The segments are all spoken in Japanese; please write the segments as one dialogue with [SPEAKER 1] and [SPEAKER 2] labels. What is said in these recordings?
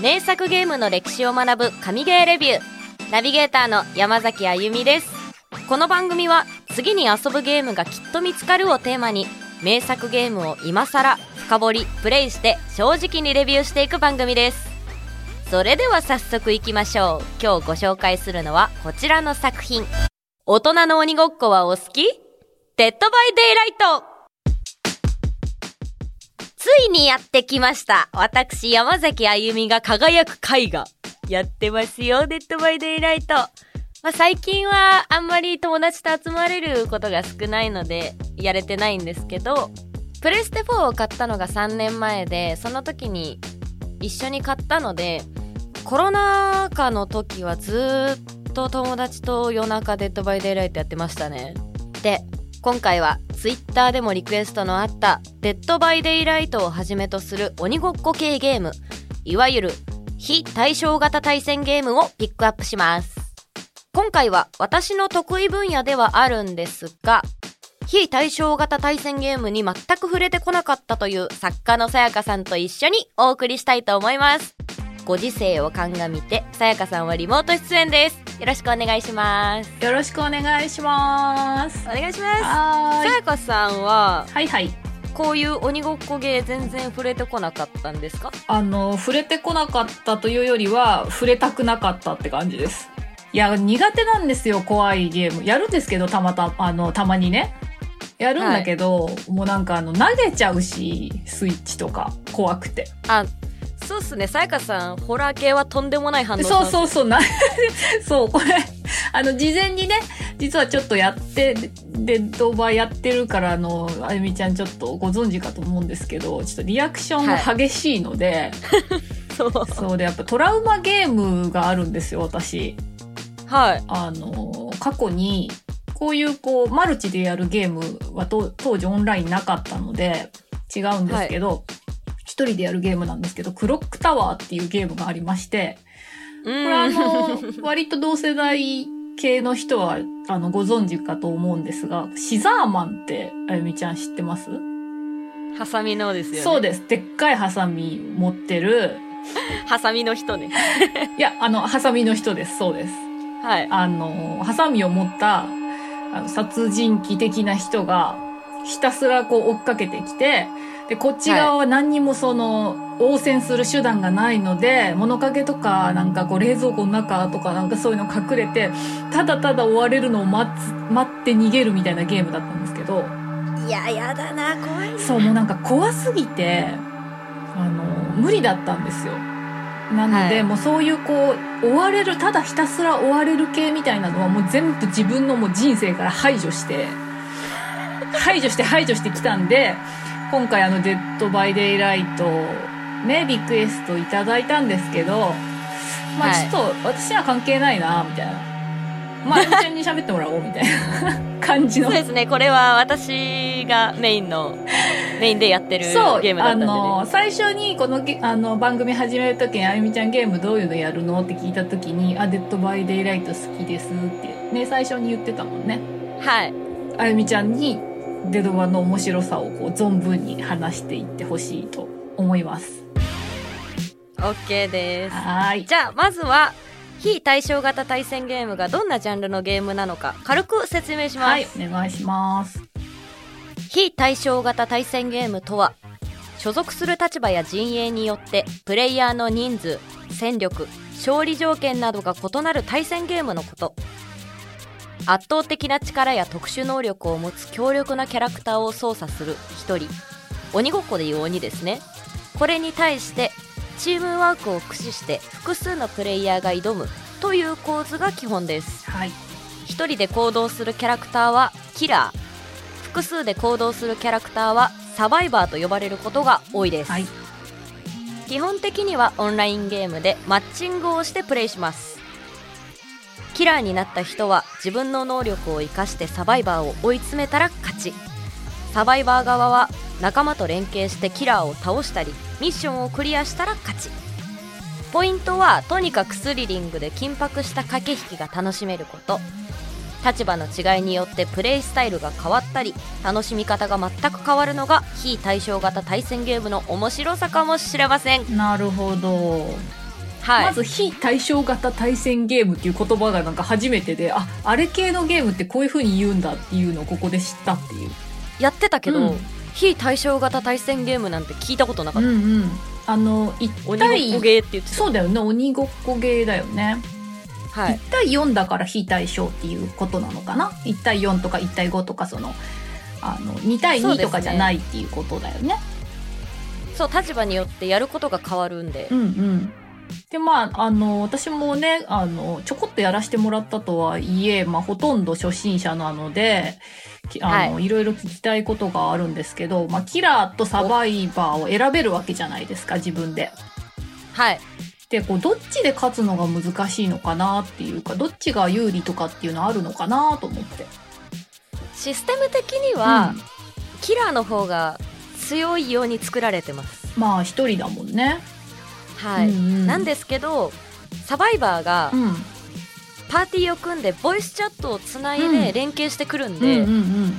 [SPEAKER 1] 名作ゲームの歴史を学ぶ神ゲーレビュー。ナビゲーターの山崎あゆみです。この番組は次に遊ぶゲームがきっと見つかるをテーマに名作ゲームを今更深掘りプレイして正直にレビューしていく番組です。それでは早速いきましょう。今日ご紹介するのはこちらの作品。大人の鬼ごっこはお好き？デッドバイデイライトいにやってきました。私山崎あゆみが輝く回が。やってますよデッドバイデイライト。まあ、最近はあんまり友達と集まれることが少ないのでやれてないんですけどプレステ4を買ったのが3年前でその時に一緒に買ったのでコロナ禍の時はずっと友達と夜中デッドバイデイライトやってましたね。で今回は Twitter でもリクエストのあったデッドバイデイライトをはじめとする鬼ごっこ系ゲームいわゆる非対称型対戦ゲームをピックアップします。今回は私の得意分野ではあるんですが非対称型対戦ゲームに全く触れてこなかったという作家のさやかさんと一緒にお送りしたいと思います。ご時世を鑑みてさやかさんはリモート出演です。よろしくお願いします。
[SPEAKER 2] よろしくお願いします。
[SPEAKER 1] お願いします。
[SPEAKER 2] は
[SPEAKER 1] さやかさんは
[SPEAKER 2] はいはい。
[SPEAKER 1] こういう鬼ごっこゲー全然触れてこなかったんですか？
[SPEAKER 2] あの触れてこなかったというよりは触れたくなかったって感じです。いや苦手なんですよ怖いゲーム。やるんですけどたまたあのたまにね。やるんだけど、もうなんかあの投げちゃうしスイッチとか怖くて。
[SPEAKER 1] あそうっすね。さやかさんホラー系はとんでもない反応
[SPEAKER 2] そう
[SPEAKER 1] う
[SPEAKER 2] そうそうな そうこれあの事前にね実はちょっとやってでドーバーやってるからあのあゆみちゃんちょっとご存知かと思うんですけどちょっとリアクションが激しいので、
[SPEAKER 1] そう。
[SPEAKER 2] そうでやっぱトラウマゲームがあるんですよ私。
[SPEAKER 1] はい。
[SPEAKER 2] あの過去にこういうこうマルチでやるゲームはと当時オンラインなかったので違うんですけど、一人でやるゲームなんですけどクロックタワーっていうゲームがありまして
[SPEAKER 1] こ
[SPEAKER 2] これあの、割と同世代系の人は、あの、ご存知かと思うんですが、シザーマンって、あゆみちゃん知ってます、
[SPEAKER 1] ハサミのですよね
[SPEAKER 2] そうです。でっかいハサミ持ってる、
[SPEAKER 1] ハサミの人ね
[SPEAKER 2] いや、あの、ハサミの人です。そうです。
[SPEAKER 1] はい
[SPEAKER 2] あの、ハサミを持った、あの、殺人鬼的な人が、ひたすらこう追っかけてきて、で、こっち側は何にもその、応戦する手段がないので、物陰とか、なんかこう冷蔵庫の中とかなんかそういうの隠れて、ただただ追われるのを待つ、待って逃げるみたいなゲームだったんですけど、
[SPEAKER 1] いややだな怖い
[SPEAKER 2] そう、もうなんか怖すぎて、あの、無理だったんですよ。なので、
[SPEAKER 1] はい。
[SPEAKER 2] もうそういうこう、追われる、ただひたすら追われる系みたいなのはもう全部自分のもう人生から排除して、排除して排除してきたんで、今回あの、デッドバイデイライト、ね、リクエストいただいたんですけど、まあ
[SPEAKER 1] はい
[SPEAKER 2] ちょっと私には関係ないな、みたいな。まあ、ちゃんに喋ってもらおう、みたいな 感じの
[SPEAKER 1] そう。ですねこれは私がメインのメインでやってる
[SPEAKER 2] そう、
[SPEAKER 1] ゲームだったんで、ね、
[SPEAKER 2] あの、最初にこのゲあの番組始めるときに、あゆみちゃんゲームどういうのやるのって聞いたときに、あ、デッドバイデイライト好きですって、ね、最初に言ってたもんね。
[SPEAKER 1] はい
[SPEAKER 2] あゆみちゃんに、デドバの面白さをこう存分に話していってほしいと思います。
[SPEAKER 1] OK です
[SPEAKER 2] はーい。
[SPEAKER 1] じゃあまずは非対称型対戦ゲームがどんなジャンルのゲームなのか軽く説明します、
[SPEAKER 2] はい、お願いします。
[SPEAKER 1] 非対称型対戦ゲームとは所属する立場や陣営によってプレイヤーの人数戦力勝利条件などが異なる対戦ゲームのこと圧倒的な力や特殊能力を持つ強力なキャラクターを操作する。1人。鬼ごっこでいう鬼ですね。これに対してチームワークを駆使して複数のプレイヤーが挑む。という構図が基本です。
[SPEAKER 2] はい。
[SPEAKER 1] 1人で行動するキャラクターはキラー。複数で行動するキャラクターはサバイバーと呼ばれることが多いです、
[SPEAKER 2] はい。
[SPEAKER 1] 基本的にはオンラインゲームでマッチングをしてプレイしますキラーになった人は自分の能力を生かしてサバイバーを追い詰めたら勝ち。サバイバー側は仲間と連携してキラーを倒したりミッションをクリアしたら勝ち。ポイントはとにかくスリリングで緊迫した駆け引きが楽しめること。立場の違いによってプレイスタイルが変わったり楽しみ方が全く変わるのが非対称型対戦ゲームの面白さかもしれません。
[SPEAKER 2] なるほど。
[SPEAKER 1] はい。
[SPEAKER 2] まず非対称型対戦ゲームっていう言葉がなんか初めてで、あ、あれ系のゲームってこういう風に言うんだっていうのをここで知ったっていう。
[SPEAKER 1] やってたけど、
[SPEAKER 2] うん
[SPEAKER 1] 非対称型対戦ゲームなんて聞いたことなかった。
[SPEAKER 2] うんうん。あの、一
[SPEAKER 1] 鬼
[SPEAKER 2] 対
[SPEAKER 1] ごっこゲーって言ってた。
[SPEAKER 2] そうだよね、鬼ごっこゲーだよね。1
[SPEAKER 1] はい。
[SPEAKER 2] 対4だから非対称っていうことなのかな？1対4とか1対5とかそのあの2対2
[SPEAKER 1] そうですね
[SPEAKER 2] とかじゃないっていうことだよね。
[SPEAKER 1] そう、立場によってやることが変わるんで。
[SPEAKER 2] うんうん。でまああの私もねあのちょこっとやらせてもらったとはいえ、まあ、ほとんど初心者なのできあの、、
[SPEAKER 1] はい
[SPEAKER 2] ろいろ聞きたいことがあるんですけど、まあ、キラーとサバイバーを選べるわけじゃないですか自分で。
[SPEAKER 1] はい。
[SPEAKER 2] でこうどっちで勝つのが難しいのかなっていうかどっちが有利とかっていうのあるのかなと思って。
[SPEAKER 1] システム的には、
[SPEAKER 2] うん
[SPEAKER 1] キラーの方が強いように作られてます。
[SPEAKER 2] まあ一人だもんね。
[SPEAKER 1] はい。
[SPEAKER 2] うんうん
[SPEAKER 1] なんですけど、サバイバーが
[SPEAKER 2] うん。
[SPEAKER 1] パーティーを組んでボイスチャットをつない
[SPEAKER 2] うん
[SPEAKER 1] で連携してくるん
[SPEAKER 2] うん
[SPEAKER 1] で、
[SPEAKER 2] うん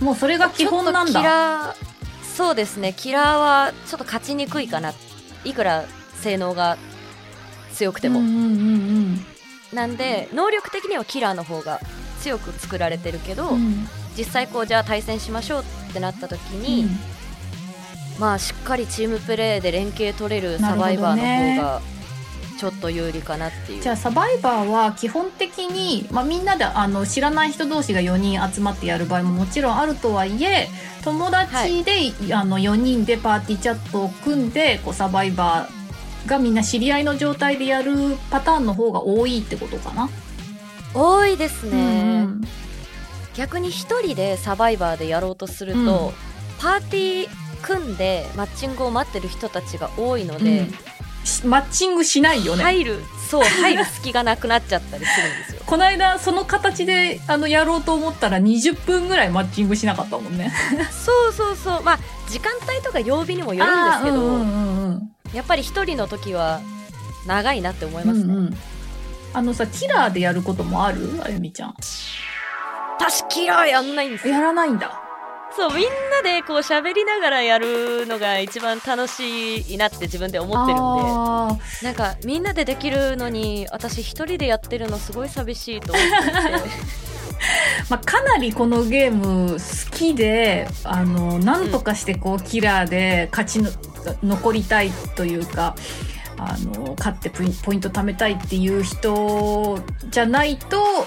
[SPEAKER 2] うん。もうそれが基本なんだ。
[SPEAKER 1] ラーそうですねキラーはちょっと勝ちにくいかないくら性能が強くても、
[SPEAKER 2] うんうんうん
[SPEAKER 1] なんで能力的にはキラーの方が強く作られてるけど、
[SPEAKER 2] うん。うん
[SPEAKER 1] 実際こうじゃあ対戦しましょうってなった時に、まあしっかりチームプレーで連携取れるサバイバーの方がちょっと有利かなっていう。
[SPEAKER 2] じゃあサバイバーは基本的に、まあ、みんなであの知らない人同士が4人集まってやる場合ももちろんあるとはいえ友達で、あの4人でパーティーチャットを組んでこうサバイバーがみんな知り合いの状態でやるパターンの方が多いってことかな？
[SPEAKER 1] 多いですね、
[SPEAKER 2] うん。
[SPEAKER 1] 逆に一人でサバイバーでやろうとすると、
[SPEAKER 2] うん。
[SPEAKER 1] パーティー組んでマッチングを待ってる人たちが多いの
[SPEAKER 2] うん。マッチングしないよね。
[SPEAKER 1] 入るそう入る隙がなくなっちゃったりするんですよ。
[SPEAKER 2] この間その形であのやろうと思ったら20分ぐらいマッチングしなかったもんね。
[SPEAKER 1] そうそうそう。まあ時間帯とか曜日にもよるんですけど、
[SPEAKER 2] うんうんうんうん。
[SPEAKER 1] やっぱり一人の時は長いなって思いますね、
[SPEAKER 2] うんうん。あのさキラーでやることもある？あゆみちゃん。
[SPEAKER 1] 私キラーやんないんですよ。
[SPEAKER 2] やらないんだ
[SPEAKER 1] そうみんなでこう喋りながらやるのが一番楽しいなって自分で思ってるんで。
[SPEAKER 2] あ
[SPEAKER 1] なんかみんなでできるのに私一人でやってるのすごい寂しいと思っていて。
[SPEAKER 2] ー、まあ、かなりこのゲーム好きであのなんとかしてこうキラーで勝ちの、残りたいというかあの勝ってポインポイント貯めたいっていう人じゃないと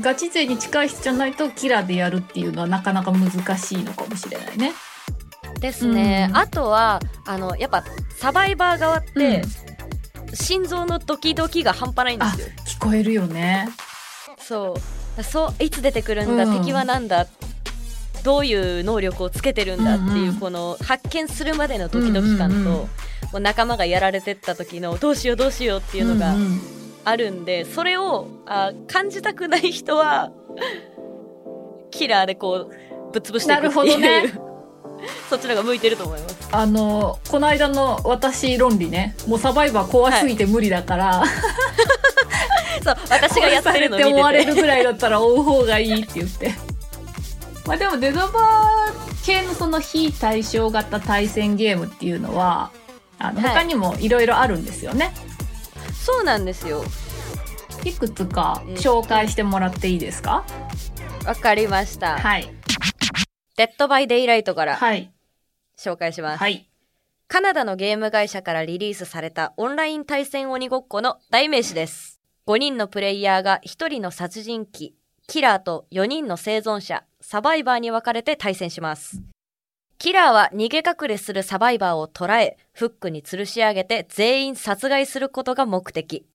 [SPEAKER 2] ガチ勢に近い人じゃないとキラーでやるっていうのはなかなか難しいのかもしれないね。
[SPEAKER 1] ですね、
[SPEAKER 2] うん。
[SPEAKER 1] あとはあのやっぱサバイバー側って、心臓のドキドキが半端ないんですよ。
[SPEAKER 2] 聞こえるよね。
[SPEAKER 1] そう。だそういつ出てくるんだ、
[SPEAKER 2] うん。
[SPEAKER 1] 敵はなんだどういう能力をつけてるんだっていう、
[SPEAKER 2] うんうん。
[SPEAKER 1] この発見するまでのドキドキ感と、
[SPEAKER 2] うんうんうん
[SPEAKER 1] 仲間がやられてった時のどうしようどうしようっていうのが
[SPEAKER 2] んん
[SPEAKER 1] あるんで、それをあ感じたくない人は キラーでこうぶっ潰していくっていう。
[SPEAKER 2] なるほどね。
[SPEAKER 1] そっちの方が向いてると思います。
[SPEAKER 2] あのこの間の私論理ねもうサバイバー怖すぎて無理だから、
[SPEAKER 1] そう私がやってるの
[SPEAKER 2] 殺されて追われるぐらいだったら追う方がいいって言って。まあでもデドバ系のその非対称型対戦ゲームっていうのはあの
[SPEAKER 1] はい。
[SPEAKER 2] 他にもいろいろあるんですよね、
[SPEAKER 1] そうなんですよ
[SPEAKER 2] い、くつか
[SPEAKER 1] えー
[SPEAKER 2] 紹介してもらっていいですか？
[SPEAKER 1] わかりました、
[SPEAKER 2] はい。
[SPEAKER 1] デッドバイデイライトから
[SPEAKER 2] はい。
[SPEAKER 1] 紹介します、
[SPEAKER 2] はい。
[SPEAKER 1] カナダのゲーム会社からリリースされたオンライン対戦鬼ごっこの代名詞です。5人のプレイヤーが1人の殺人鬼、キラーと4人の生存者、サバイバーに分かれて対戦します。キラーは逃げ隠れするサバイバーを捕らえ、フックに吊るし上げて全員殺害することが目的。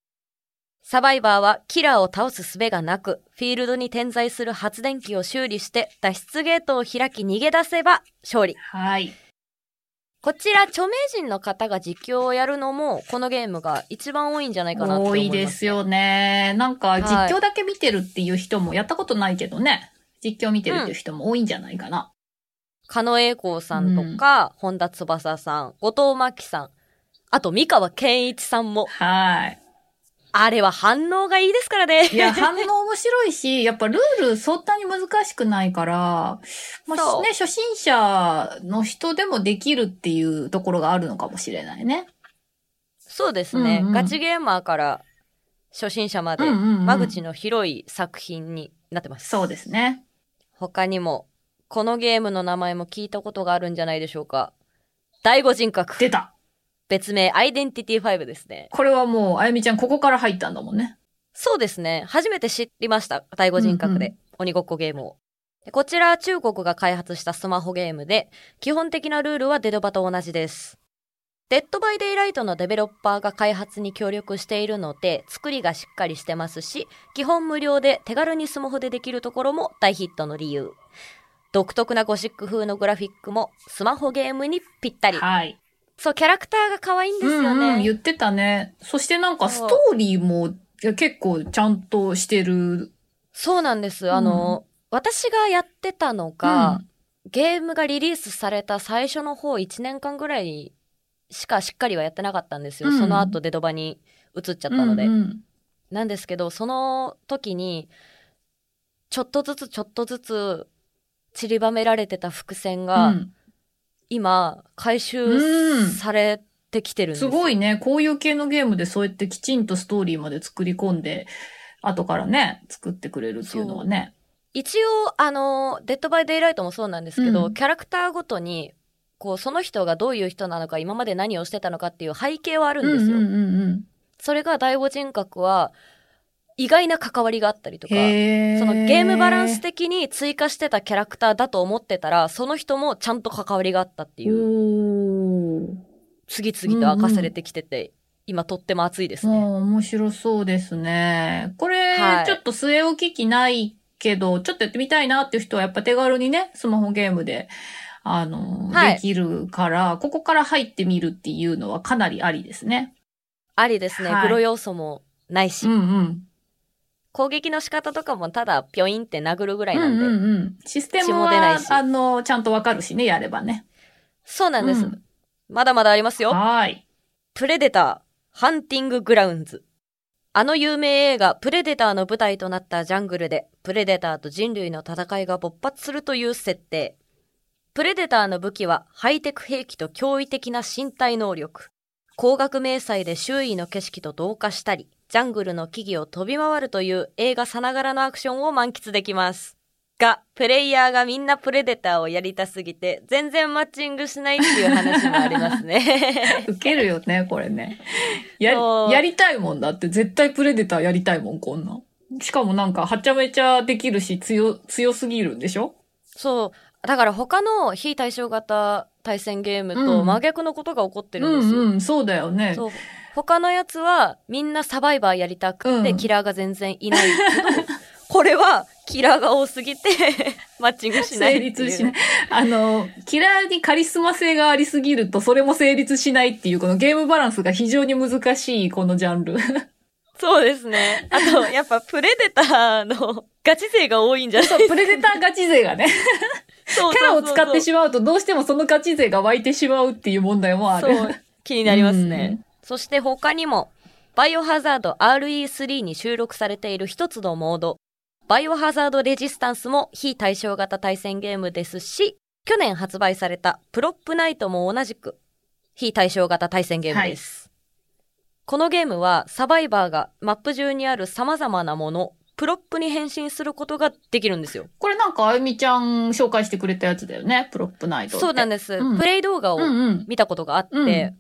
[SPEAKER 1] サバイバーはキラーを倒す術がなく、フィールドに点在する発電機を修理して脱出ゲートを開き逃げ出せば勝利。
[SPEAKER 2] はい。
[SPEAKER 1] こちら、著名人の方が実況をやるのも、このゲームが一番多いんじゃないかなって思
[SPEAKER 2] 多
[SPEAKER 1] います。
[SPEAKER 2] いですよね。なんか実況だけ見てるっていう人もやったことないけどね。実況見てるっていう人も多いんじゃないかな、
[SPEAKER 1] 狩野英孝さんとか、本田翼さん、後藤真希さん、あと三河健一さんも、
[SPEAKER 2] はい
[SPEAKER 1] あれは反応がいいですからね。
[SPEAKER 2] いや、反応面白いし、やっぱルールそんなに難しくないから、まあね、初心者の人でもできるっていうところがあるのかもしれないね。
[SPEAKER 1] そうですね、
[SPEAKER 2] うんうん
[SPEAKER 1] ガチゲーマーから初心者まで、間口の広い作品になってます。
[SPEAKER 2] そうですね。
[SPEAKER 1] 他にも、このゲームの名前も聞いたことがあるんじゃないでしょうか。第五人格。
[SPEAKER 2] 出た。
[SPEAKER 1] 別名、アイデンティティ5ですね。
[SPEAKER 2] これはもう、あゆみちゃんここから入ったんだもんね。
[SPEAKER 1] そうですね。初めて知りました。第五人格で、
[SPEAKER 2] うんう
[SPEAKER 1] 鬼ごっこゲームを。でこちらは中国が開発したスマホゲームで、基本的なルールはデドバと同じです。デッドバイデイライトのデベロッパーが開発に協力しているので、作りがしっかりしてますし、基本無料で手軽にスマホでできるところも大ヒットの理由。独特なゴシック風のグラフィックもスマホゲームにぴったり。
[SPEAKER 2] はい。
[SPEAKER 1] そう、キャラクターが可愛いんですよね。
[SPEAKER 2] うんうん、言ってたね。そしてなんかストーリーも結構ちゃんとしてる。
[SPEAKER 1] そうなんです。あの、私がやってたのが、ゲームがリリースされた最初の方1年間ぐらいしかしっかりはやってなかったんですよ。
[SPEAKER 2] うん
[SPEAKER 1] その後デドバに移っちゃったので。
[SPEAKER 2] うんうん
[SPEAKER 1] なんですけど、その時に、ちょっとずつちょっとずつ散りばめられてた伏線が、
[SPEAKER 2] うん
[SPEAKER 1] 今、回収されてきてるんですよ。
[SPEAKER 2] すごいね。こういう系のゲームでそうやってきちんとストーリーまで作り込んで、後からね、作ってくれるっていうのはね。
[SPEAKER 1] 一応、あの、デッドバイデイライトもそうなんですけど、
[SPEAKER 2] うん
[SPEAKER 1] キャラクターごとに、こう、その人がどういう人なのか、今まで何をしてたのかっていう背景はあるんですよ。
[SPEAKER 2] うんうんうんうん
[SPEAKER 1] それが第五人格は、意外な関わりがあったりとか、そのゲームバランス的に追加してたキャラクターだと思ってたら、その人もちゃんと関わりがあったっていう、次々と明かされてきてて、今とっても熱いですね。
[SPEAKER 2] 面白そうですね。これ、
[SPEAKER 1] はい
[SPEAKER 2] ちょっと据え置き機ないけど、ちょっとやってみたいなっていう人はやっぱ手軽にね、スマホゲームで、あの、
[SPEAKER 1] はい
[SPEAKER 2] できるから、ここから入ってみるっていうのはかなりありですね。
[SPEAKER 1] ありですね、
[SPEAKER 2] はい
[SPEAKER 1] グロ要素もないし、
[SPEAKER 2] うんうん。
[SPEAKER 1] 攻撃の仕方とかもただピョインって殴るぐらいなんで、
[SPEAKER 2] うんうんうん。システム
[SPEAKER 1] 血も出ない
[SPEAKER 2] は、
[SPEAKER 1] し
[SPEAKER 2] あの、ちゃんとわかるしね、やればね。
[SPEAKER 1] そうなんです。
[SPEAKER 2] うん
[SPEAKER 1] まだまだありますよ。
[SPEAKER 2] はーい。
[SPEAKER 1] プレデター、ハンティンググラウンズ。あの有名映画、プレデターの舞台となったジャングルで、プレデターと人類の戦いが勃発するという設定。プレデターの武器は、ハイテク兵器と驚異的な身体能力。高額迷彩で周囲の景色と同化したり、ジャングルの木々を飛び回るという映画さながらのアクションを満喫できます。が、プレイヤーがみんなプレデターをやりたすぎて、全然マッチングしないっていう話もありますね。
[SPEAKER 2] 受けるよね、これね。ややりたいもんだって、絶対プレデターやりたいもん、こんなん。しかもなんか、はちゃめちゃできるし、強、強すぎるんでしょ？
[SPEAKER 1] そう。だから他の非対称型対戦ゲーム
[SPEAKER 2] うん
[SPEAKER 1] と真逆のことが起こって
[SPEAKER 2] う
[SPEAKER 1] るんですよ。
[SPEAKER 2] んうん、そうだよね。
[SPEAKER 1] そう。他のやつはみんなサバイバーやりたくて、
[SPEAKER 2] うん
[SPEAKER 1] キラーが全然いないけど、これはキラーが多すぎて マッチングしない
[SPEAKER 2] 成。立しない。あの、キラーにカリスマ性がありすぎると、それも成立しないっていう、このゲームバランスが非常に難しい、このジャンル。
[SPEAKER 1] そうですね。あと、やっぱプレデターのガチ勢が多いんじゃない
[SPEAKER 2] そう、プレデターガチ勢がね、
[SPEAKER 1] そう
[SPEAKER 2] キャラを使って
[SPEAKER 1] ま
[SPEAKER 2] しまうと、どうしてもそのガチ勢が湧いてしまうっていう問題もある。
[SPEAKER 1] そう、気になりますね。
[SPEAKER 2] うん
[SPEAKER 1] そして他にも、バイオハザード RE3 に収録されている一つのモード、バイオハザードレジスタンスも非対称型対戦ゲームですし、去年発売されたプロップナイトも同じく非対称型対戦ゲームです。このゲームはサバイバーがマップ上にある様々なもの、プロップに変身することができるんですよ。
[SPEAKER 2] これなんか、あゆみちゃん紹介してくれたやつだよね、プロップナイト。
[SPEAKER 1] そうなんです。
[SPEAKER 2] うん
[SPEAKER 1] プレイ動画を
[SPEAKER 2] うんうん。
[SPEAKER 1] 見たことがあって、
[SPEAKER 2] うん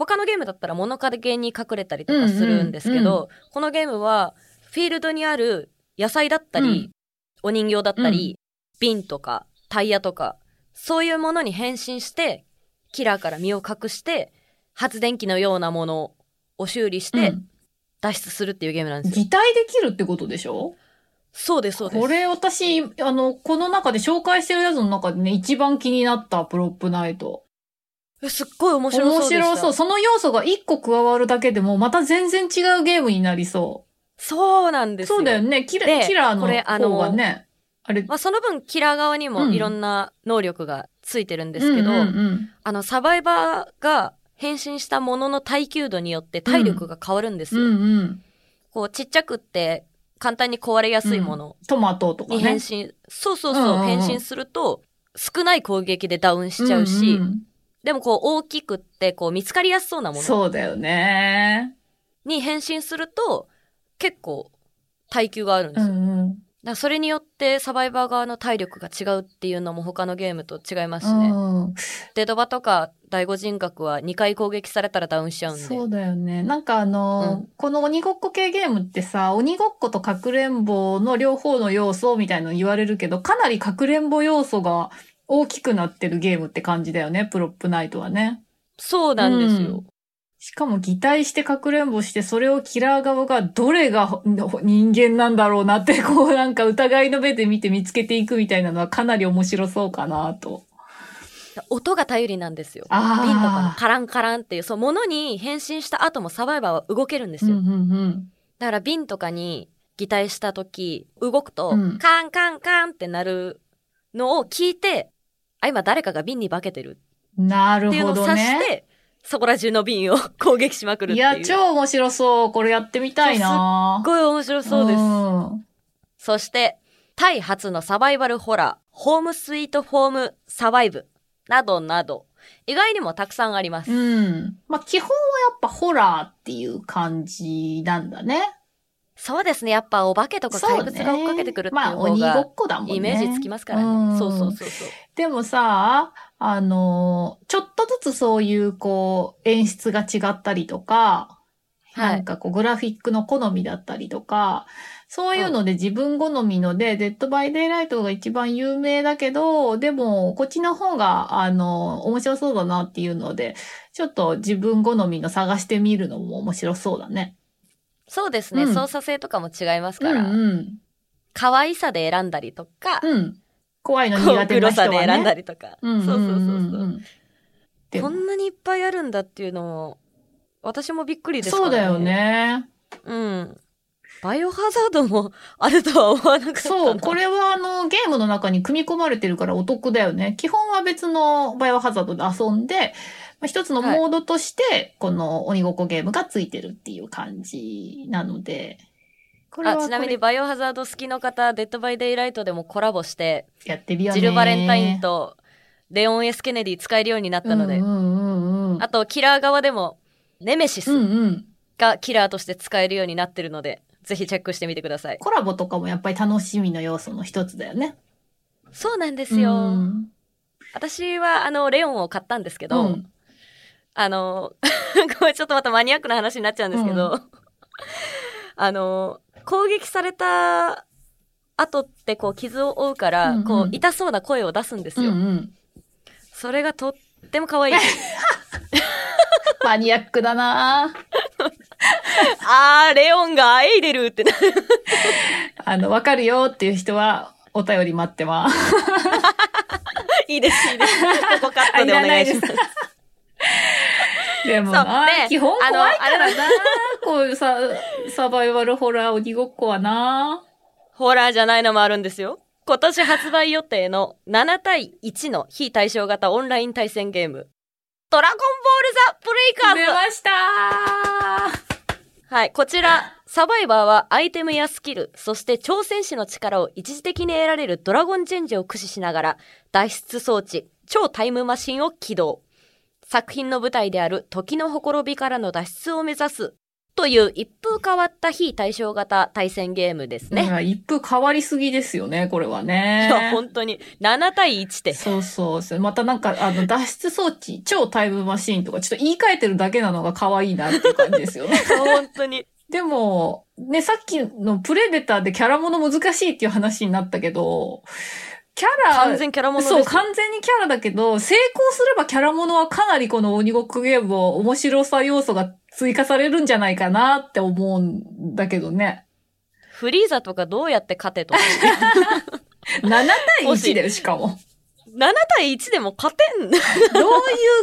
[SPEAKER 1] 他のゲームだったら物陰に隠れたりとかするんですけど、
[SPEAKER 2] うんうん
[SPEAKER 1] このゲームはフィールドにある野菜だったり、
[SPEAKER 2] うん
[SPEAKER 1] お人形だったり、瓶とかタイヤとかそういうものに変身してキラーから身を隠して発電機のようなものを修理して
[SPEAKER 2] うん
[SPEAKER 1] 脱出するっていうゲームなんですよ。
[SPEAKER 2] 擬態できるってことでしょ？
[SPEAKER 1] そうですそうです。
[SPEAKER 2] これ私、あの、この中で紹介してるやつの中でね、一番気になったプロップナイト。
[SPEAKER 1] えすっごい面白そう
[SPEAKER 2] 面。白そう。その要素が一個加わるだけでも、また全然違うゲームになりそ
[SPEAKER 1] そうなん
[SPEAKER 2] う。
[SPEAKER 1] ですよ。
[SPEAKER 2] そうだよね。キラ
[SPEAKER 1] で
[SPEAKER 2] キラー
[SPEAKER 1] の
[SPEAKER 2] 方がね。あれ、
[SPEAKER 1] まあ、その分キラー側にも
[SPEAKER 2] うん
[SPEAKER 1] いろんな能力がついてるんですけど、
[SPEAKER 2] うんうんうん
[SPEAKER 1] あの、サバイバーが変身したものの耐久度によって体力が変わるんですよ。
[SPEAKER 2] うんうん。
[SPEAKER 1] こう、ちっちゃくって簡単に壊れやすいもの
[SPEAKER 2] トマトとか
[SPEAKER 1] に変
[SPEAKER 2] ね。
[SPEAKER 1] 身、そうそうそう、
[SPEAKER 2] うんうんうん
[SPEAKER 1] 変身すると少ない攻撃でダウンしちゃうし、
[SPEAKER 2] んん
[SPEAKER 1] でもこう大きくって、こう見つかりやすそうなもの
[SPEAKER 2] そうだよね。
[SPEAKER 1] に変身すると、結構耐久があるんで
[SPEAKER 2] う
[SPEAKER 1] すよ。だか
[SPEAKER 2] んうん。
[SPEAKER 1] らそれによってサバイバー側の体力が違うっていうのも他のゲームと違いますしね。
[SPEAKER 2] うん
[SPEAKER 1] デドバとか第五人格は2回攻撃されたらダウンしちゃうんで。
[SPEAKER 2] そうだよね。なんかあの、
[SPEAKER 1] うん
[SPEAKER 2] この鬼ごっこ系ゲームってさ、鬼ごっことかくれんぼの両方の要素みたいなの言われるけど、かなりかくれんぼ要素が大きくなってるゲームって感じだよね、プロップナイトはね。
[SPEAKER 1] そうなんですよ。
[SPEAKER 2] うんしかも擬態してかくれんぼして、それをキラー側がどれがほ人間なんだろうなって、こうなんか疑いの目で見て見つけていくみたいなのはかなり面白そうかなと。
[SPEAKER 1] 音が頼りなんですよ。瓶とかのカランカランっていう、そう、物に変身した後もサバイバーは動けるんですよ。
[SPEAKER 2] うんうんうん。
[SPEAKER 1] だから瓶とかに擬態した時、動くと、
[SPEAKER 2] うん
[SPEAKER 1] カンカンカンってなるのを聞いて、あ、今誰かが瓶に化けてる
[SPEAKER 2] なる
[SPEAKER 1] っていうのを
[SPEAKER 2] ほどね。
[SPEAKER 1] 指して、そこら中の瓶を攻撃しまくるいう。
[SPEAKER 2] いや、超面白そう。これやってみたいな
[SPEAKER 1] すっごい面白そうです。
[SPEAKER 2] ん
[SPEAKER 1] そして、タイ初のサバイバルホラー、ホームスイートホームサバイブ、などなど、意外にもたくさんあります。
[SPEAKER 2] うん。まあ、基本はやっぱホラーっていう感じなんだね。
[SPEAKER 1] そうですね。やっぱお化けとか怪物が追っかけてくるっていう
[SPEAKER 2] まあ、
[SPEAKER 1] 方
[SPEAKER 2] 鬼ご
[SPEAKER 1] が
[SPEAKER 2] っこだもんね。
[SPEAKER 1] イメージつきますから
[SPEAKER 2] うん
[SPEAKER 1] ね。そうそうそうそう。
[SPEAKER 2] でもさ、あの、ちょっとずつそういうこう、演出が違ったりとか、
[SPEAKER 1] はい。
[SPEAKER 2] なんかこう、グラフィックの好みだったりとか、そういうので自分好みので、デッドバイデイライトが一番有名だけど、でも、こっちの方が、あの、面白そうだなっていうので、ちょっと自分好みの探してみるのも面白そうだね。
[SPEAKER 1] そうですね。
[SPEAKER 2] うん
[SPEAKER 1] 操作性とかも違います
[SPEAKER 2] うん
[SPEAKER 1] から、
[SPEAKER 2] うん。
[SPEAKER 1] 可愛さで選んだりとか、
[SPEAKER 2] うん。怖いの
[SPEAKER 1] こう
[SPEAKER 2] 苦手な人はね。
[SPEAKER 1] さで選んだりとか。
[SPEAKER 2] うん
[SPEAKER 1] そうそうそうそう。
[SPEAKER 2] んでも
[SPEAKER 1] こんなにいっぱいあるんだっていうのも、私もびっくりですから
[SPEAKER 2] そうだよ。ね。
[SPEAKER 1] うん。バイオハザードもあるとは思わなかったな。
[SPEAKER 2] そう、これはあの、ゲームの中に組み込まれてるからお得だよね。基本は別のバイオハザードで遊んで、まあ、一つのモードとして、この鬼ごっこゲームがついてるっていう感じなので、これはこれ
[SPEAKER 1] あちなみにバイオハザード好きの方、デッドバイデイライトでもコラボして、
[SPEAKER 2] やってるよね。
[SPEAKER 1] ジル・バレンタインとレオン・エス・ケネディ使えるようになったので、
[SPEAKER 2] うんうんうんうん。
[SPEAKER 1] あとキラー側でもネメシス。がキラーとして使えるようになってるので、ぜひチェックしてみてください。
[SPEAKER 2] コラボとかもやっぱり楽しみの要素の一つだよね。
[SPEAKER 1] そうなんですよ。
[SPEAKER 2] うん
[SPEAKER 1] 私はあの、レオンを買ったんですけど、
[SPEAKER 2] うん
[SPEAKER 1] あの、これちょっとまたマニアックな話になっちゃうんですけど、あの、攻撃された後ってこう傷を負うから、
[SPEAKER 2] うんうん
[SPEAKER 1] こう痛そうな声を出すんですよ。
[SPEAKER 2] うんうん。
[SPEAKER 1] それがとっても可愛い。
[SPEAKER 2] マニアックだな
[SPEAKER 1] あー、レオンがあえいでるってなる。
[SPEAKER 2] あの、わかるよっていう人は、お便り待ってます。
[SPEAKER 1] いいです、いいです。ここカットでお願いします。
[SPEAKER 2] でもな、
[SPEAKER 1] で
[SPEAKER 2] 基本
[SPEAKER 1] あの
[SPEAKER 2] 怖いからな。こういうさ、サバイバルホラー鬼ごっこはな。
[SPEAKER 1] ホラーじゃないのもあるんですよ。今年発売予定の7対1の非対称型オンライン対戦ゲーム、ドラゴンボールザ・ブレイカーズ
[SPEAKER 2] 出ました
[SPEAKER 1] はい、こちら、サバイバーはアイテムやスキル、そして挑戦士の力を一時的に得られるドラゴンチェンジを駆使しながら、脱出装置、超タイムマシンを起動。作品の舞台である時のほころびからの脱出を目指す、という一風変わった非対称型対戦ゲームですね。
[SPEAKER 2] ね。一風変わりすぎですよね、これはいね。
[SPEAKER 1] や、本当に、7対1って。
[SPEAKER 2] そうそう。またなんか、あの、脱出装置、超タイムマシーンとか、ちょっと言い換えてるだけなのが可愛いなっていう感じですよね。
[SPEAKER 1] 本当に。
[SPEAKER 2] でも、ね、さっきのプレデターでキャラモノ難しいっていう話になったけど、キャラ、
[SPEAKER 1] 完全キャラもの
[SPEAKER 2] そう、
[SPEAKER 1] よ。
[SPEAKER 2] 完全にキャラだけど、成功すればキャラものはかなりこの鬼ごっこゲームを面白さ要素が追加されるんじゃないかなって思うんだけどね。
[SPEAKER 1] フリーザとかどうやって勝てと。
[SPEAKER 2] 7対
[SPEAKER 1] もし
[SPEAKER 2] 1だよ、しかも。
[SPEAKER 1] 7対1でも勝てん
[SPEAKER 2] どういう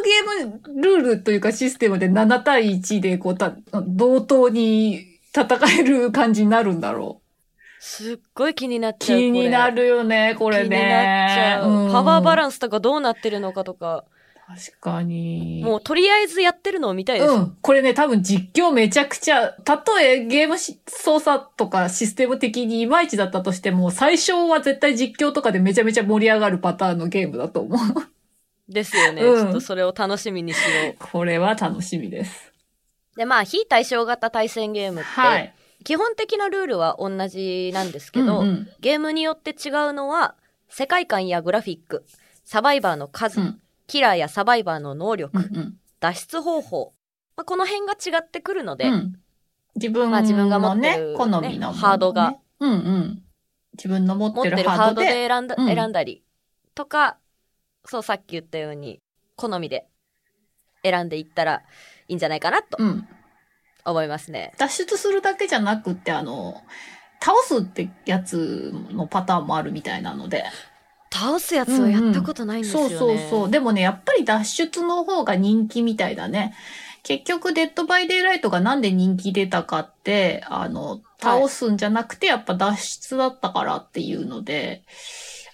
[SPEAKER 2] ゲームルールというかシステムで7対1でこうた、同等に戦える感じになるんだろ
[SPEAKER 1] すっごい気になっ
[SPEAKER 2] う。
[SPEAKER 1] ちゃう。
[SPEAKER 2] 気にな
[SPEAKER 1] る。
[SPEAKER 2] るよね、これね。
[SPEAKER 1] 気になっちゃう。
[SPEAKER 2] うん
[SPEAKER 1] パワーバランスとかどうなってるのかとか、
[SPEAKER 2] 確かに。
[SPEAKER 1] もうとりあえずやってるのを見たいです。
[SPEAKER 2] うん。これね、多分実況めちゃくちゃ、たとえゲームし操作とかシステム的にいまいちだったとしても、最初は絶対実況とかでめちゃめちゃ盛り上がるパターンのゲームだと思う。
[SPEAKER 1] ですよね。
[SPEAKER 2] うん
[SPEAKER 1] ちょっとそれを楽しみにしよ
[SPEAKER 2] これは楽しみです。
[SPEAKER 1] う。で、まあ、非対称型対戦ゲームって、
[SPEAKER 2] はい。
[SPEAKER 1] 基本的なルールは同じなんですけど、
[SPEAKER 2] うんうん
[SPEAKER 1] ゲームによって違うのは、世界観やグラフィック、サバイバーの数、
[SPEAKER 2] うん
[SPEAKER 1] キラーやサバイバーの能力、
[SPEAKER 2] うんうん
[SPEAKER 1] 脱出方法、まあ、この辺が違ってくるので、
[SPEAKER 2] うん自分
[SPEAKER 1] まあ自分が持
[SPEAKER 2] の
[SPEAKER 1] ってる、
[SPEAKER 2] ね好みのね
[SPEAKER 1] ハードが。
[SPEAKER 2] うんうん。自分の持ってる
[SPEAKER 1] ハード
[SPEAKER 2] で。
[SPEAKER 1] で選んだ、
[SPEAKER 2] うん
[SPEAKER 1] 選んだりとか、そうさっき言ったように、好みで選んでいったらいいんじゃないかなと
[SPEAKER 2] うん。
[SPEAKER 1] 思いますね。
[SPEAKER 2] 脱出するだけじゃなくって、あの、倒すってやつのパターンもあるみたいなので。
[SPEAKER 1] 倒すやつはやったことないんですよね。
[SPEAKER 2] そうそうそう。でもね、やっぱり脱出の方が人気みたいだね。結局、デッドバイデイライトがなんで人気出たかって、あの、倒すんじゃなくて、やっぱ脱出だったからっていうので、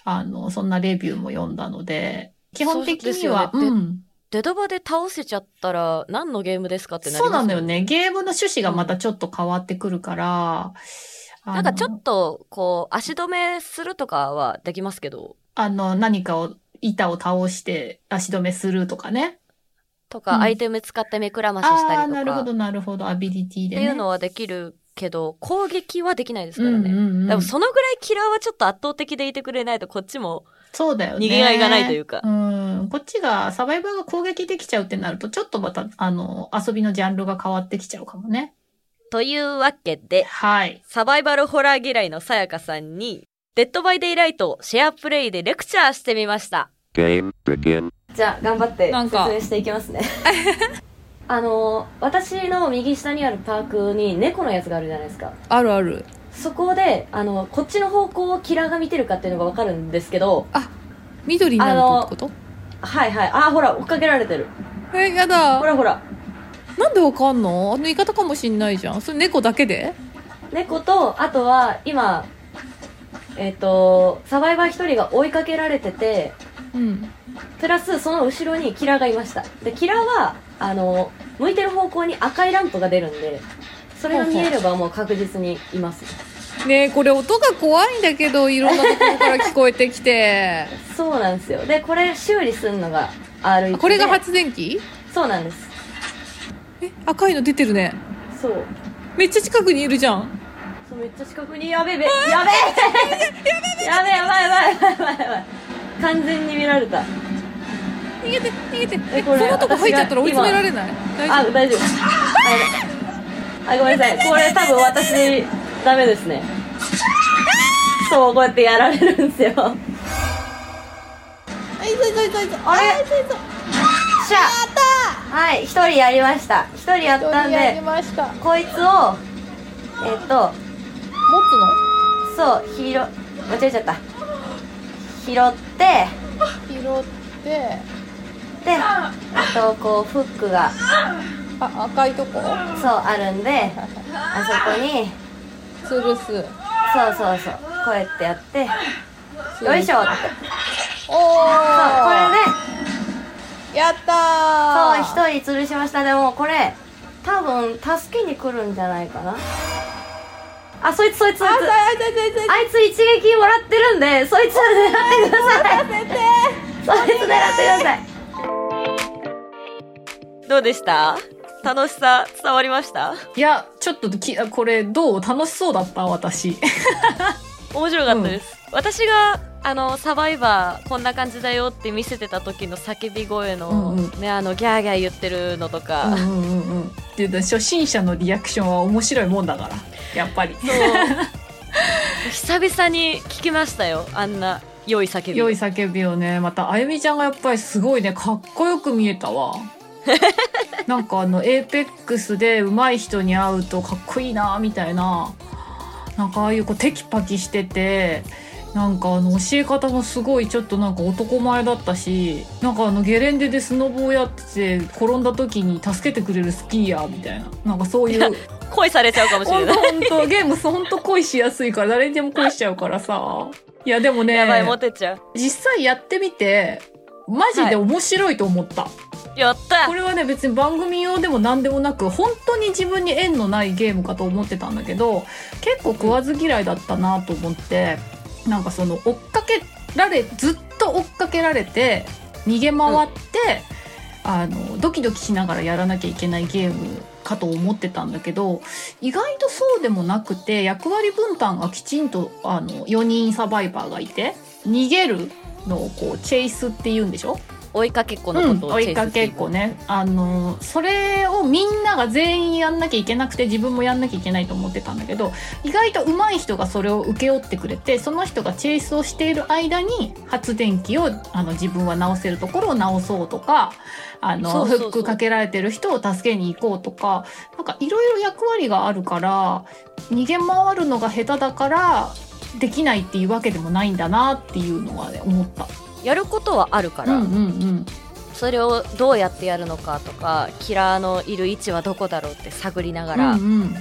[SPEAKER 2] あの、そんなレビューも読んだので、基本的には、
[SPEAKER 1] そうね
[SPEAKER 2] うん。
[SPEAKER 1] デドバで倒せちゃったら何のゲームですかってなります
[SPEAKER 2] そうなんだよ。ね。ゲームの趣旨がまたちょっと変わってくるから、あの
[SPEAKER 1] なんかちょっと、こう、足止めするとかはできますけど、
[SPEAKER 2] あの、何かを、板を倒して足止めするとかね。
[SPEAKER 1] とか、
[SPEAKER 2] うん
[SPEAKER 1] アイテム使って目くらまししたりとか、っ
[SPEAKER 2] なるほど、なるほど。アビリティでね。
[SPEAKER 1] ていうのはできるけど、攻撃はできないですからね。
[SPEAKER 2] うんうんうん
[SPEAKER 1] でもそのぐらいキラーはちょっと圧倒的でいてくれないとこっちも
[SPEAKER 2] そうだよね。
[SPEAKER 1] 逃げがいがないというか
[SPEAKER 2] うん。こっちが、サバイバーが攻撃できちゃうってなると、ちょっとまた、あの、遊びのジャンルが変わってきちゃうかもね。
[SPEAKER 1] というわけで、
[SPEAKER 2] はい。
[SPEAKER 1] サバイバルホラー嫌いのさやかさんに、デッドバイデイライトをシェアプレイでレクチャーしてみました。じゃあ、頑張って
[SPEAKER 2] なんか
[SPEAKER 1] 説明していきますね。あの、私の右下にあるパークに猫のやつがあるじゃないですか。
[SPEAKER 3] あるある。
[SPEAKER 1] そこで、あの、こっちの方向をキラーが見てるかっていうのがわかるんですけど、
[SPEAKER 3] 緑になるとってこと？
[SPEAKER 1] はいはい。あー、ほら、追っかけられてる。
[SPEAKER 3] え、やだ
[SPEAKER 1] ほ。らほら。
[SPEAKER 3] なんでわかんの？あの言い方かもしんないじゃん。それ猫だけで？
[SPEAKER 1] 猫と、あとは、今、えっ、と、サバイバー一人が追いかけられてて、
[SPEAKER 3] うん。
[SPEAKER 1] プラスその後ろにキラーがいました。で、キラーは、あの、向いてる方向に赤いランプが出るんで、それが見えればもう確実にいます。
[SPEAKER 3] ねえ、これ音が怖いんだけど、いろんなところから聞こえてきて。
[SPEAKER 1] そうなんですよ。で、これ修理するのが R1 で。
[SPEAKER 3] あこれが発電機？
[SPEAKER 1] そうなんです。
[SPEAKER 3] え、赤いの出てるね。
[SPEAKER 1] そう。
[SPEAKER 3] めっちゃ近くにいるじゃん。
[SPEAKER 1] そうめっちゃ近くに、やべえべ、やべえやべえやばいやばいやばいやばいやばい。完全に見られた。
[SPEAKER 3] 逃げて、逃げて。え、
[SPEAKER 1] えこれ
[SPEAKER 3] そのとこ入っちゃったら追い詰められない？大
[SPEAKER 1] あ、
[SPEAKER 3] 丈
[SPEAKER 1] 大丈夫。あ、あごめんなさい。これ多分私、ダメですね。そう、こうやってやられるんですよ。
[SPEAKER 3] 夫あ、いぞいぞいぞいぞ。
[SPEAKER 1] あれ？
[SPEAKER 3] いぞいぞ。
[SPEAKER 1] しゃはい、一人やりました。一人やったんで、こいつを、えっと、
[SPEAKER 3] つ
[SPEAKER 1] そう、拾、間違えちゃった。拾って、
[SPEAKER 3] の拾って、
[SPEAKER 1] で、あと、こう、フックが、
[SPEAKER 3] あ、赤いとこ？
[SPEAKER 1] そう、あるんで、あそこに、
[SPEAKER 3] 吊るす。
[SPEAKER 1] そうそうそう、こうやってやって、よいしょって。
[SPEAKER 3] お
[SPEAKER 1] そう、これ
[SPEAKER 3] ー
[SPEAKER 1] で、
[SPEAKER 3] やったー。
[SPEAKER 1] そう、一人吊るしました。でも、これ、多分、助けに来るんじゃないかな。あ、そいつ、そいつ、そいつ。
[SPEAKER 3] あ、あいつあいつあいつあいつ
[SPEAKER 1] あいつ一撃もらってるんで、そいつ狙ってください。そいつ狙ってください。どうでした？楽しさ伝わりました？
[SPEAKER 2] いや、ちょっとき、これどう？楽しそうだった私。
[SPEAKER 1] 面白かったです。私が、あの、サバイバー、こんな感じだよって見せてた時の叫び声の、
[SPEAKER 2] うんうん
[SPEAKER 1] ね、あの、ギャーギャー言ってるのとか、
[SPEAKER 2] うんうんうんうん。っていうの初心者のリアクションは面白いもんだから。やっぱり。
[SPEAKER 1] 久々に聞きましたよ。あんな良い叫び。
[SPEAKER 2] 良い叫びをね、また、あゆみちゃんがやっぱりすごいね、かっこよく見えたわ。なんかあの、エーペックスで上手い人に会うとかっこいいな、みたいな。なんかああいうこうテキパキしてて、なんかあの教え方もすごいちょっとなんか男前だったし、なんかあのゲレンデでスノボをやってて転んだ時に助けてくれるスキーヤーみたいな。なんかそういう。
[SPEAKER 1] 恋されちゃうかもしれない。
[SPEAKER 2] 本当ゲーム本当恋しやすいから誰にでも恋しちゃうからさ。いやでもね、
[SPEAKER 1] やばい、モテちゃう。
[SPEAKER 2] 実際やってみて、マジで面白いと思った。
[SPEAKER 1] やった
[SPEAKER 2] これはね別に番組用でも何でもなく本当に自分に縁のないゲームかと思ってたんだけど結構食わず嫌いだったなと思ってなんかその追っかけられずっと追っかけられて逃げ回って、あのドキドキしながらやらなきゃいけないゲームかと思ってたんだけど意外とそうでもなくて役割分担がきちんとあの4人サバイバーがいて逃げるのをこうチェイスっていうんでしょ？
[SPEAKER 1] 追いかけっこの
[SPEAKER 2] うん、
[SPEAKER 1] ことを
[SPEAKER 2] 追いかけっこね。あのそれをみんなが全員やんなきゃいけなくて自分もやんなきゃいけないと思ってたんだけど意外と上手い人がそれを請け負ってくれてその人がチェイスをしている間に発電機をあの自分は直せるところを直そうとかあのフックかけられてる人を助けに行こうとかなんかいろいろ役割があるから逃げ回るのが下手だからできないっていうわけでもないんだなっていうのはね思った。
[SPEAKER 1] やることはあるから、
[SPEAKER 2] うんうんうん。
[SPEAKER 1] それをどうやってやるのかとかキラーのいる位置はどこだろうって探りながら、
[SPEAKER 2] うんうん。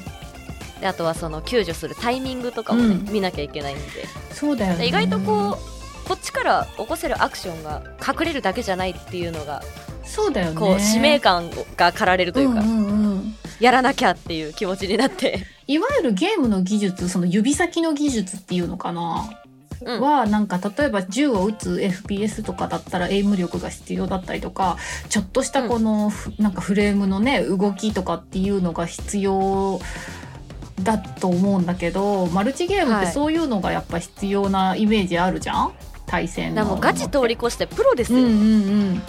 [SPEAKER 1] であとはその救助するタイミングとかもね、
[SPEAKER 2] うん。
[SPEAKER 1] 見なきゃいけないんで。
[SPEAKER 2] そうだよね。
[SPEAKER 1] で意外とこうこっちから起こせるアクションが隠れるだけじゃないっていうのが
[SPEAKER 2] そうだよね。
[SPEAKER 1] こう使命感が駆られるというか、
[SPEAKER 2] うんうんうん。
[SPEAKER 1] やらなきゃっていう気持ちになって。
[SPEAKER 2] いわゆるゲームの技術その指先の技術っていうのかな、
[SPEAKER 1] うん
[SPEAKER 2] はなんか例えば銃を撃つ FPS とかだったらエイム力が必要だったりとかちょっとしたこの、ふなんかフレームのね動きとかっていうのが必要だと思うんだけどマルチゲームって
[SPEAKER 1] はい。
[SPEAKER 2] そういうのがやっぱ必要なイメージあるじゃん？対戦の。
[SPEAKER 1] もうガチ通り越してプロですよ、
[SPEAKER 2] うんうんうん。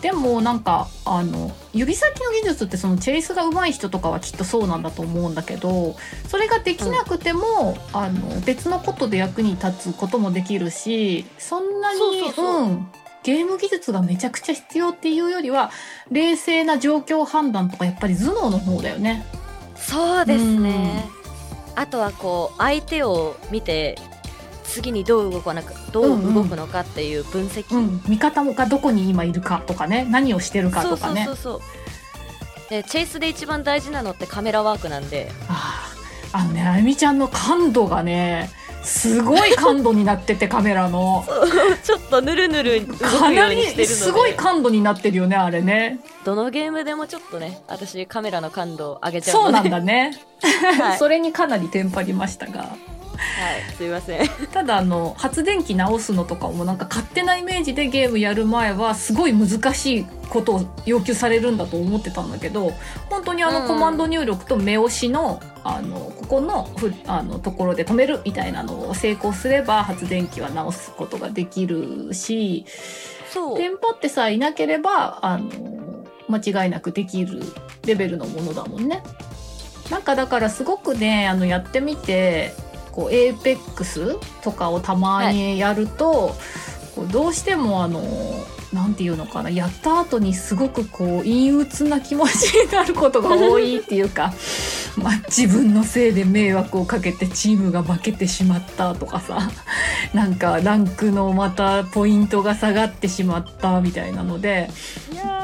[SPEAKER 2] でもなんかあの指先の技術ってそのチェイスが上手い人とかはきっとそうなんだと思うんだけどそれができなくても、あの別のことで役に立つこともできるしそんなに
[SPEAKER 1] そう
[SPEAKER 2] ん。ゲーム技術がめちゃくちゃ必要っていうよりは冷静な状況判断とかやっぱり頭脳の方だよね。
[SPEAKER 1] そうですね、あとはこう相手を見て次にどう動かなくどう動くのかっていう分析、
[SPEAKER 2] うん、味方がどこに今いるかとかね。何をしてるか
[SPEAKER 1] そうそう
[SPEAKER 2] とかね
[SPEAKER 1] そうそう。でチェイスで一番大事なのってカメラワークなんで。
[SPEAKER 2] あああのねあゆみちゃんの感度がねすごい感度になっててカメラの。
[SPEAKER 1] ちょっとぬるぬる
[SPEAKER 2] かなり
[SPEAKER 1] す
[SPEAKER 2] ごい感度になってるよねあれね。
[SPEAKER 1] どのゲームでもちょっとね私カメラの感度を上げちゃう
[SPEAKER 2] そうなんだね、
[SPEAKER 1] はい、
[SPEAKER 2] それにかなりテンパりましたが
[SPEAKER 1] はい、すいません。
[SPEAKER 2] ただあの発電機直すのとかもなんか勝手なイメージでゲームやる前はすごい難しいことを要求されるんだと思ってたんだけど本当にあ
[SPEAKER 1] うん。
[SPEAKER 2] のコマンド入力と目押しのあのここのふあのところで止めるみたいなのを成功すれば発電機は直すことができるし
[SPEAKER 1] そう。
[SPEAKER 2] テンパってさえいなければあの間違いなくできるレベルのものだもんね。なんかだからすごくねあのやってみてこうエーペックスとかをたまにやると、こうどうしてもあのなんていうのかなやった後にすごくこう陰鬱な気持ちになることが多いっていうか まあ自分のせいで迷惑をかけてチームが負けてしまったとかさなんかランクのまたポイントが下がってしまったみたいなので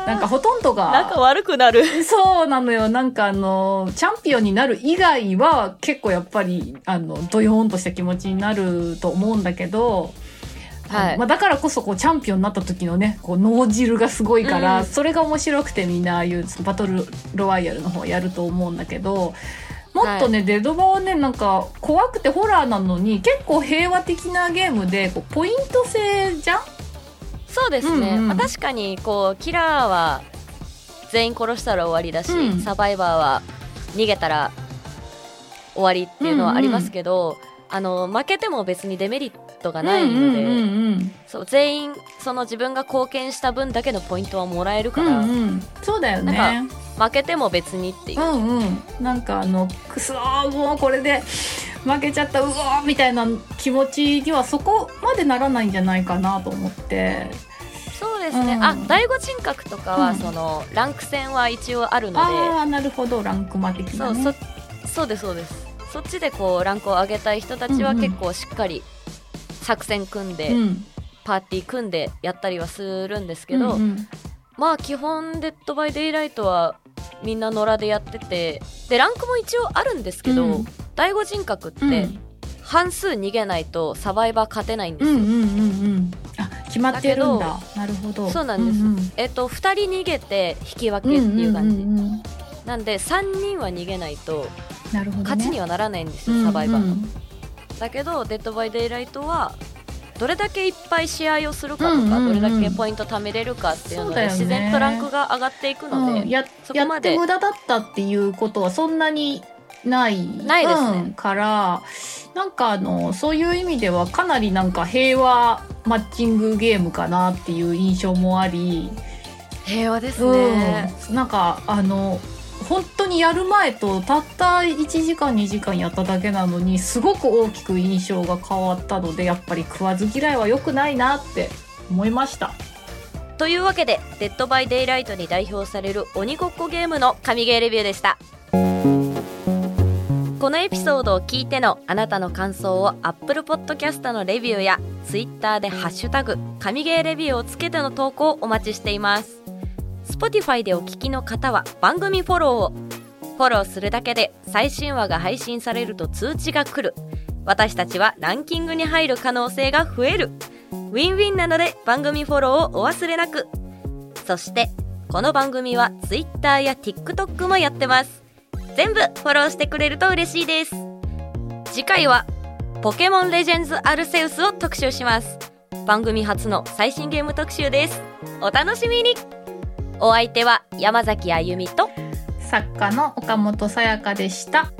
[SPEAKER 2] なんかほとんどが
[SPEAKER 1] 仲悪くなる
[SPEAKER 2] そうなのよ。なんかあの、チャンピオンになる以外は結構やっぱり、あの、ドヨーンとした気持ちになると思うんだけど、
[SPEAKER 1] はい。
[SPEAKER 2] まあ、だからこそこうチャンピオンになった時のね、こう脳汁がすごいから、
[SPEAKER 1] うん。
[SPEAKER 2] それが面白くてみんなああいうバトルロワイヤルの方やると思うんだけど、もっとね、デドバはね、なんか怖くてホラーなのに結構平和的なゲームで、こうポイント制じゃん？
[SPEAKER 1] そうですね、
[SPEAKER 2] うんうん。
[SPEAKER 1] まあ、確かにこうキラーは全員殺したら終わりだし、
[SPEAKER 2] うん。
[SPEAKER 1] サバイバーは逃げたら終わりっていうのはありますけど、あの負けても別にデメリットがないので、
[SPEAKER 2] うんうんうん
[SPEAKER 1] そう全員その自分が貢献した分だけのポイントはもらえる
[SPEAKER 2] うん。
[SPEAKER 1] から、
[SPEAKER 2] うんうん。そうだよね。
[SPEAKER 1] なん負けても別にっていう、
[SPEAKER 2] うんうん、なんかあのくそーもうこれで負けちゃったうわーみたいな気持ちにはそこまでならないんじゃないかなと思って。
[SPEAKER 1] そうですね、
[SPEAKER 2] うん。
[SPEAKER 1] あ第五人格とかは、
[SPEAKER 2] うん。
[SPEAKER 1] そのランク戦は一応あるので。
[SPEAKER 2] ああなるほど。ランクマ的な、
[SPEAKER 1] そう
[SPEAKER 2] ね、
[SPEAKER 1] そそうですそうです。そっちでこうランクを上げたい人たちは
[SPEAKER 2] うんうん。
[SPEAKER 1] 結構しっかり作戦組んで、
[SPEAKER 2] うん。
[SPEAKER 1] パーティー組んでやったりはするんですけど、
[SPEAKER 2] うんうん。
[SPEAKER 1] まあ基本デッドバイデイライトはみんな野良でやっててでランクも一応あるんですけど、
[SPEAKER 2] うん。
[SPEAKER 1] 第五人格って
[SPEAKER 2] うん。
[SPEAKER 1] 半数逃げないとサバイバー勝てないんですよ、
[SPEAKER 2] うんうんうんうん。あ決まってるんだ。
[SPEAKER 1] だ
[SPEAKER 2] なるほど。
[SPEAKER 1] そうなんです。
[SPEAKER 2] うんうん
[SPEAKER 1] えっと2人逃げて引き分けっていう感じ、
[SPEAKER 2] んんうん
[SPEAKER 1] なんで3人は逃げないと勝ちにはならないんですよ、
[SPEAKER 2] うんうん。
[SPEAKER 1] サバイバーのだけどデッドバイデイライトはどれだけいっぱい試合をするかとか、どれだけポイント貯めれるかっていうので自然とランクが上がっていくので、
[SPEAKER 2] うん、や
[SPEAKER 1] そこまで。
[SPEAKER 2] やって無駄だったっていうことはそんなにない。
[SPEAKER 1] ないですね。
[SPEAKER 2] うん。からなんかあのそういう意味ではかなりなんか平和マッチングゲームかなっていう印象もあり、
[SPEAKER 1] 平和ですね、
[SPEAKER 2] うん、なんかあの本当にやる前とたった1時間2時間やっただけなのにすごく大きく印象が変わったのでやっぱり食わず嫌いは良くないなって思いました。
[SPEAKER 1] というわけで「デッド・バイ・デイ・ライト」に代表される鬼ごっこゲームの神ゲーレビューでしたこのエピソードを聞いてのあなたの感想を Apple Podcast のレビューや Twitter で「ハッシュタグ神ゲーレビュー」をつけての投稿をお待ちしています Spotify でお聞きの方は番組フォローをフォローするだけで最新話が配信されると通知が来る私たちはランキングに入る可能性が増えるウィンウィンなので番組フォローをお忘れなくそしてこの番組は Twitter や TikTok もやってます全部フォローしてくれると嬉しいです次回はポケモンレジェンズアルセウスを特集します番組初の最新ゲーム特集ですお楽しみにお相手は山崎あゆみと
[SPEAKER 2] 作家の岡本さやかでした。